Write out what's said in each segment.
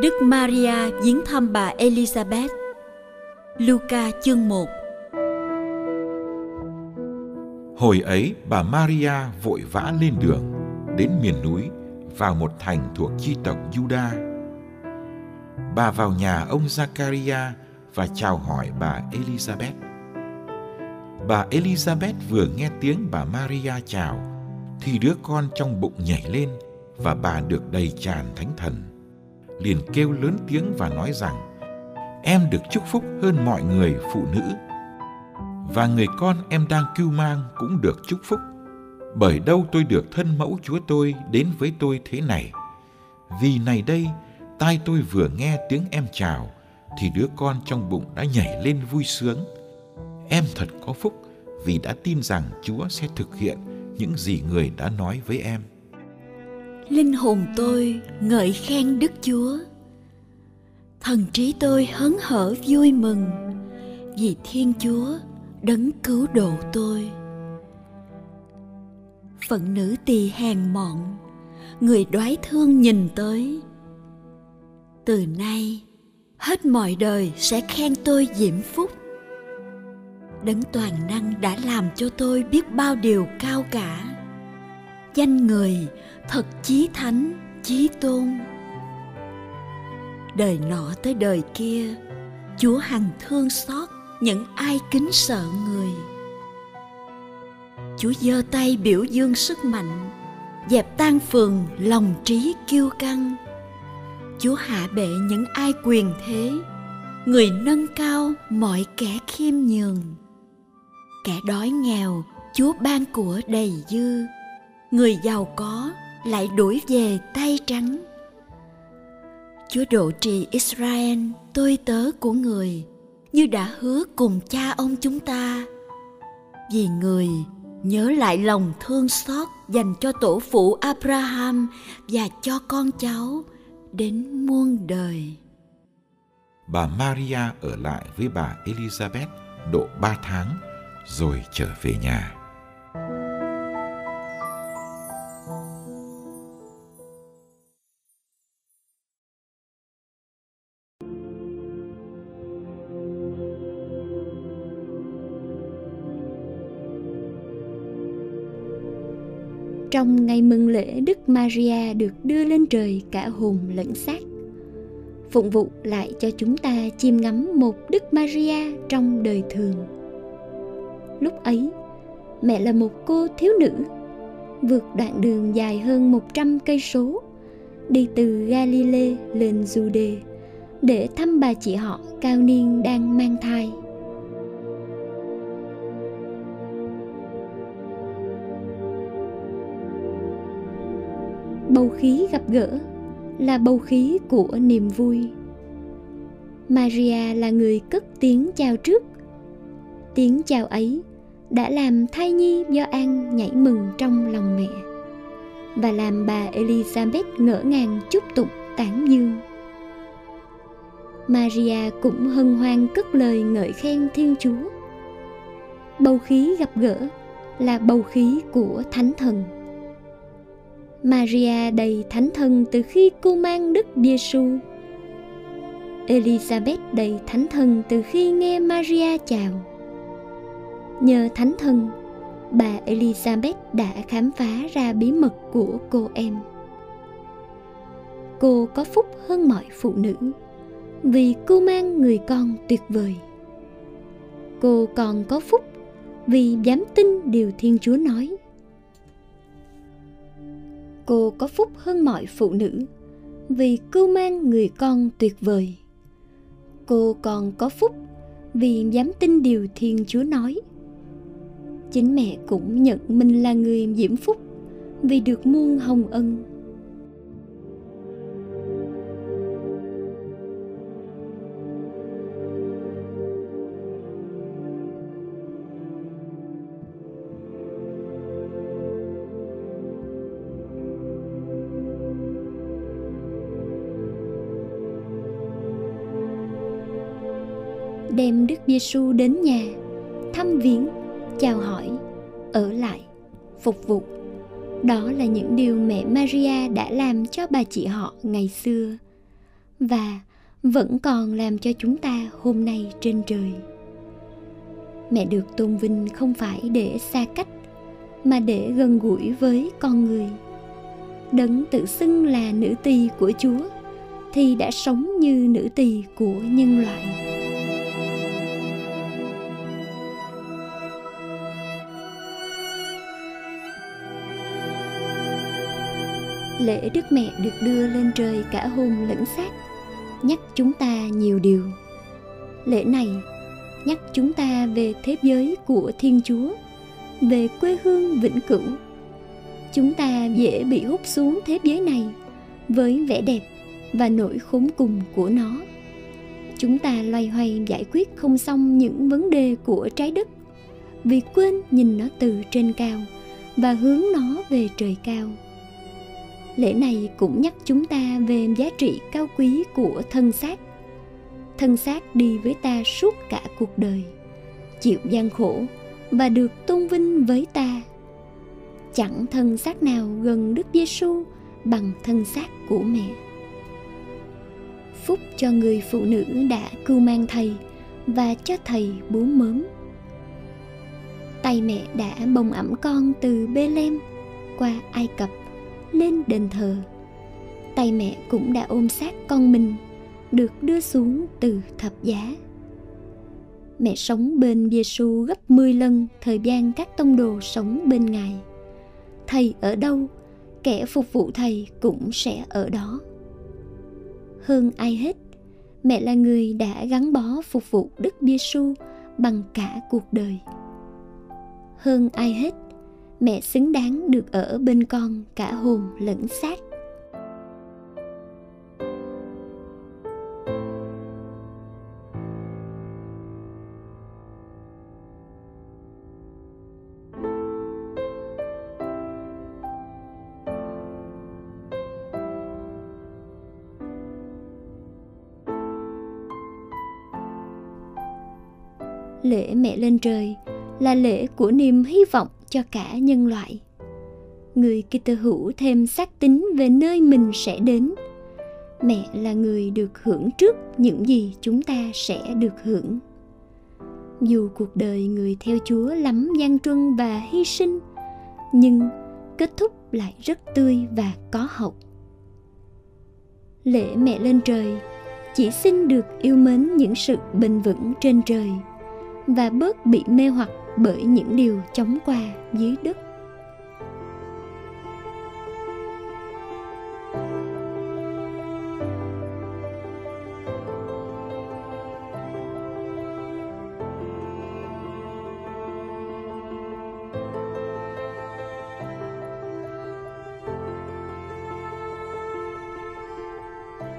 Đức Maria viếng thăm bà Elizabeth Luca chương 1 Hồi ấy, bà Maria vội vã lên đường, đến miền núi, vào một thành thuộc chi tộc Juda. Bà vào nhà ông Zakaria và chào hỏi bà Elizabeth. Bà Elizabeth vừa nghe tiếng bà Maria chào, thì đứa con trong bụng nhảy lên và bà được đầy tràn thánh thần. Liền kêu lớn tiếng và nói rằng, em được chúc phúc hơn mọi người phụ nữ. Và người con em đang cưu mang cũng được chúc phúc. Bởi đâu tôi được thân mẫu chúa tôi đến với tôi thế này? Vì này đây, tai tôi vừa nghe tiếng em chào, thì đứa con trong bụng đã nhảy lên vui sướng. Em thật có phúc vì đã tin rằng chúa sẽ thực hiện những gì người đã nói với em. Linh hồn tôi ngợi khen Đức Chúa. Thần trí tôi hớn hở vui mừng, Vì Thiên Chúa đấng cứu độ tôi. Phận nữ tỳ hèn mọn, Người đoái thương nhìn tới. Từ nay, hết mọi đời sẽ khen tôi diễm phúc. Đấng toàn năng đã làm cho tôi biết bao điều cao cả. Danh người, thật chí thánh, chí tôn. Đời nọ tới đời kia, chúa hằng thương xót những ai kính sợ người. Chúa giơ tay biểu dương sức mạnh, dẹp tan phường lòng trí kiêu căng. Chúa hạ bệ những ai quyền thế, người nâng cao mọi kẻ khiêm nhường. Kẻ đói nghèo, chúa ban của đầy dư người giàu có lại đuổi về tay trắng. Chúa độ trì israel, tôi tớ của người, như đã hứa cùng cha ông chúng ta. Vì người, nhớ lại lòng thương xót dành cho tổ phụ abraham và cho con cháu đến muôn đời. Bà maria ở lại với bà elizabeth độ ba tháng, rồi trở về nhà. Trong ngày mừng lễ Đức Maria được đưa lên trời cả hồn lẫn xác. Phụng vụ lại cho chúng ta chiêm ngắm một Đức Maria trong đời thường. Lúc ấy, mẹ là một cô thiếu nữ, vượt đoạn đường dài hơn 100 cây số, đi từ Galilee lên Jude để thăm bà chị họ cao niên đang mang thai. Bầu khí gặp gỡ là bầu khí của niềm vui. Maria là người cất tiếng chào trước. Tiếng chào ấy đã làm thai nhi do an nhảy mừng trong lòng mẹ và làm bà elizabeth ngỡ ngàng chúc tụng tán dương. Maria cũng hân hoan cất lời ngợi khen thiên chúa. Bầu khí gặp gỡ là bầu khí của thánh thần. Maria đầy thánh thần từ khi cô mang Đức Giêsu. Elizabeth đầy thánh thần từ khi nghe Maria chào. Nhờ thánh thần, bà Elizabeth đã khám phá ra bí mật của cô em. cô có phúc hơn mọi phụ nữ vì cô mang người con tuyệt vời cô còn có phúc vì dám tin điều thiên chúa nói cô có phúc hơn mọi phụ nữ. Vì cưu mang người con tuyệt vời. Cô còn có phúc vì dám tin điều thiên chúa nói. Chính mẹ cũng nhận mình là người diễm phúc vì được muôn hồng ân. Đem Đức Giêsu đến nhà, thăm viếng, chào hỏi, ở lại, phục vụ. Đó là những điều mẹ Maria đã làm cho bà chị họ ngày xưa và vẫn còn làm cho chúng ta hôm nay trên trời. Mẹ được tôn vinh không phải để xa cách mà để gần gũi với con người. Đấng tự xưng là nữ tỳ của Chúa thì đã sống như nữ tỳ của nhân loại. Lễ Đức Mẹ được đưa lên trời cả hồn lẫn xác, nhắc chúng ta nhiều điều. Lễ này nhắc chúng ta về thế giới của Thiên Chúa, về quê hương vĩnh cửu. Chúng ta dễ bị hút xuống thế giới này với vẻ đẹp và nỗi khốn cùng của nó. Chúng ta loay hoay giải quyết không xong những vấn đề của trái đất vì quên nhìn nó từ trên cao và hướng nó về trời cao lễ này cũng nhắc chúng ta về giá trị cao quý của thân xác. Thân xác đi với ta suốt cả cuộc đời, chịu gian khổ và được tôn vinh với ta. Chẳng thân xác nào gần đức giêsu bằng thân xác của mẹ. Phúc cho người phụ nữ đã cưu mang thầy và cho thầy bú mớm. Tay mẹ đã bồng ẩm con từ bê lem qua ai cập lên đền thờ tay mẹ cũng đã ôm sát con mình được đưa xuống từ thập giá mẹ sống bên Giêsu gấp 10 lần thời gian các tông đồ sống bên Ngài. Thầy ở đâu, kẻ phục vụ thầy cũng sẽ ở đó. Hơn ai hết, mẹ là người đã gắn bó phục vụ Đức Giêsu bằng cả cuộc đời. Hơn ai hết, mẹ xứng đáng được ở bên con cả hồn lẫn xác. Lễ mẹ lên trời là lễ của niềm hy vọng cho cả nhân loại. Người Kitô hữu thêm xác tín về nơi mình sẽ đến. Mẹ là người được hưởng trước những gì chúng ta sẽ được hưởng. Dù cuộc đời người theo chúa lắm gian truân và hy sinh, nhưng kết thúc lại rất tươi và có hậu. Lễ mẹ lên trời, chỉ xin được yêu mến những sự bền vững trên trời và bớt bị mê hoặc bởi những điều chóng qua dưới đất.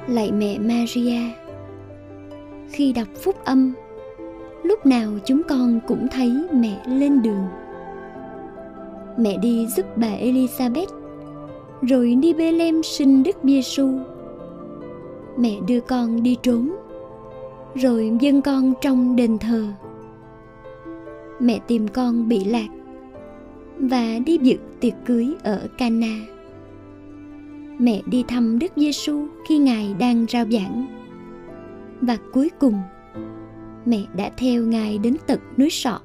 Lạy mẹ Maria khi đọc phúc âm lúc nào chúng con cũng thấy mẹ lên đường mẹ đi giúp bà Elizabeth rồi đi bê lem sinh Đức Giêsu. Mẹ đưa con đi trốn, rồi dâng con trong đền thờ. Mẹ tìm con bị lạc và đi dự tiệc cưới ở Cana. Mẹ đi thăm Đức Giêsu khi Ngài đang rao giảng. Và cuối cùng mẹ đã theo ngài đến tận núi sọ.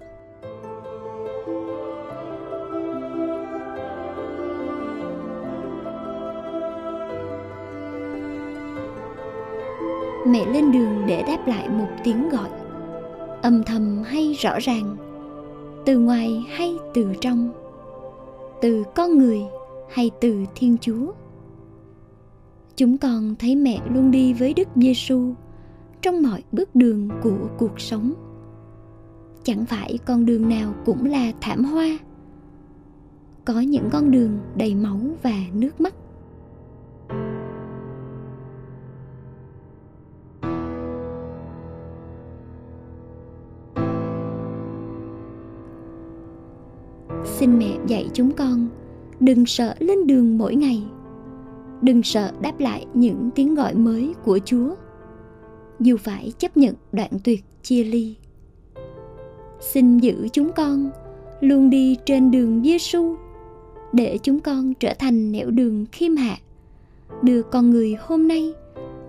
Mẹ lên đường để đáp lại một tiếng gọi. Âm thầm hay rõ ràng, từ ngoài hay từ trong, từ con người hay từ thiên chúa. Chúng con thấy mẹ luôn đi với đức giêsu trong mọi bước đường của cuộc sống. Chẳng phải con đường nào cũng là thảm hoa. Có những con đường đầy máu và nước mắt. Xin mẹ dạy chúng con, đừng sợ lên đường mỗi ngày. Đừng sợ đáp lại những tiếng gọi mới của chúa dù phải chấp nhận đoạn tuyệt chia ly xin giữ chúng con luôn đi trên đường Giêsu để chúng con trở thành nẻo đường khiêm hạ, đưa con người hôm nay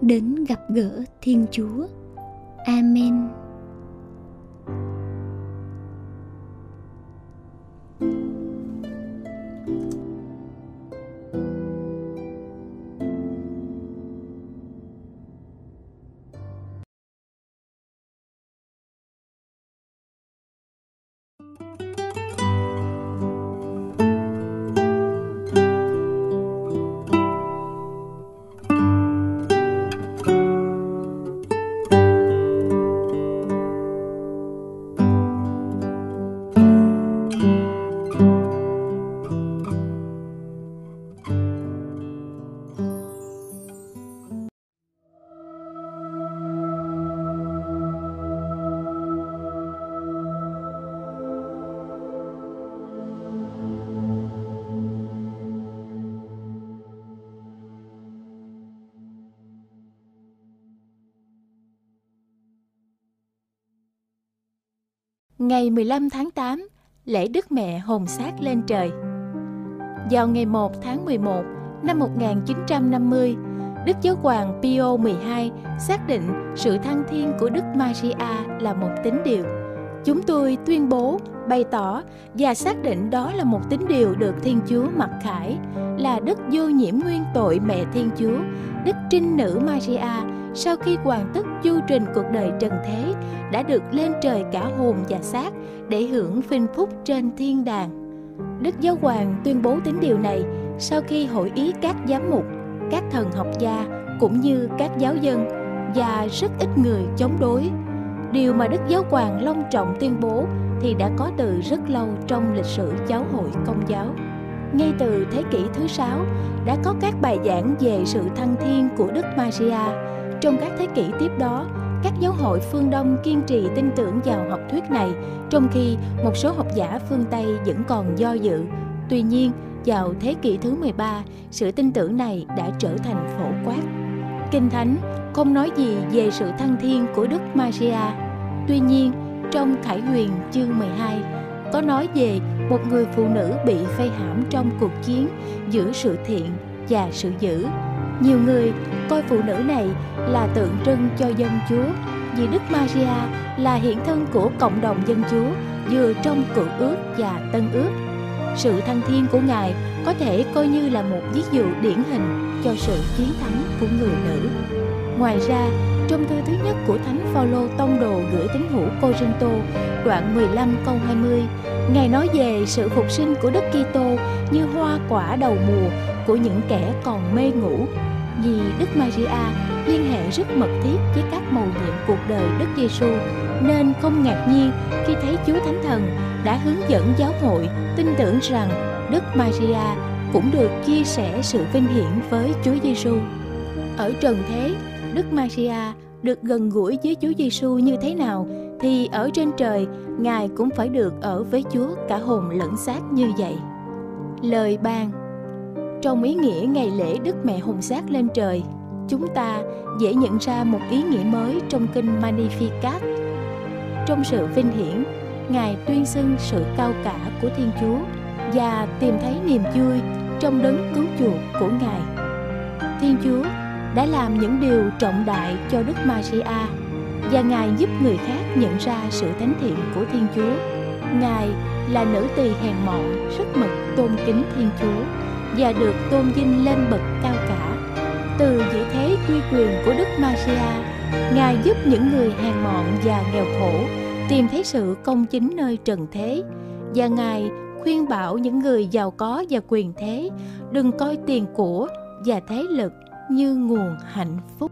đến gặp gỡ Thiên Chúa. Amen. Ngày 15 tháng 8, lễ Đức Mẹ hồn xác lên trời. Vào ngày 1 tháng 11 năm 1950, Đức Giáo hoàng Pio XII xác định sự thăng thiên của Đức Maria là một tín điều. Chúng tôi tuyên bố, bày tỏ và xác định đó là một tín điều được Thiên Chúa mặc khải, là Đức vô nhiễm nguyên tội mẹ Thiên Chúa, Đức Trinh Nữ Maria sau khi hoàn tất chu trình cuộc đời trần thế đã được lên trời cả hồn và xác để hưởng vinh phúc trên thiên đàng. Đức Giáo Hoàng tuyên bố tín điều này sau khi hội ý các giám mục, các thần học gia cũng như các giáo dân và rất ít người chống đối. Điều mà Đức Giáo Hoàng long trọng tuyên bố thì đã có từ rất lâu trong lịch sử giáo hội công giáo. Ngay từ thế kỷ thứ sáu đã có các bài giảng về sự thăng thiên của Đức Maria trong các thế kỷ tiếp đó, các giáo hội phương Đông kiên trì tin tưởng vào học thuyết này, trong khi một số học giả phương Tây vẫn còn do dự. Tuy nhiên, vào thế kỷ thứ 13, sự tin tưởng này đã trở thành phổ quát. Kinh Thánh không nói gì về sự thăng thiên của Đức Maria. Tuy nhiên, trong Khải Huyền chương 12 có nói về một người phụ nữ bị phây hãm trong cuộc chiến giữa sự thiện và sự dữ nhiều người coi phụ nữ này là tượng trưng cho dân Chúa vì Đức Maria là hiện thân của cộng đồng dân Chúa vừa trong cựu ước và tân ước. Sự thăng thiên của Ngài có thể coi như là một ví dụ điển hình cho sự chiến thắng của người nữ. Ngoài ra, trong thư thứ nhất của Thánh Phaolô tông đồ gửi tín hữu Cô-rinh-tô, đoạn 15 câu 20, Ngài nói về sự phục sinh của Đức Kitô như hoa quả đầu mùa của những kẻ còn mê ngủ vì Đức Maria liên hệ rất mật thiết với các mầu nhiệm cuộc đời Đức Giêsu nên không ngạc nhiên khi thấy Chúa Thánh Thần đã hướng dẫn giáo hội tin tưởng rằng Đức Maria cũng được chia sẻ sự vinh hiển với Chúa Giêsu. Ở trần thế, Đức Maria được gần gũi với Chúa Giêsu như thế nào thì ở trên trời Ngài cũng phải được ở với Chúa cả hồn lẫn xác như vậy. Lời ban trong ý nghĩa ngày lễ Đức Mẹ Hùng Sát lên trời, chúng ta dễ nhận ra một ý nghĩa mới trong kinh Magnificat. Trong sự vinh hiển, Ngài tuyên xưng sự cao cả của Thiên Chúa và tìm thấy niềm vui trong đấng cứu chuộc của Ngài. Thiên Chúa đã làm những điều trọng đại cho Đức Maria và Ngài giúp người khác nhận ra sự thánh thiện của Thiên Chúa. Ngài là nữ tỳ hèn mọn, rất mực tôn kính Thiên Chúa và được tôn vinh lên bậc cao cả từ vị thế uy quyền của Đức Maria Ngài giúp những người hèn mọn và nghèo khổ tìm thấy sự công chính nơi trần thế và Ngài khuyên bảo những người giàu có và quyền thế đừng coi tiền của và thế lực như nguồn hạnh phúc.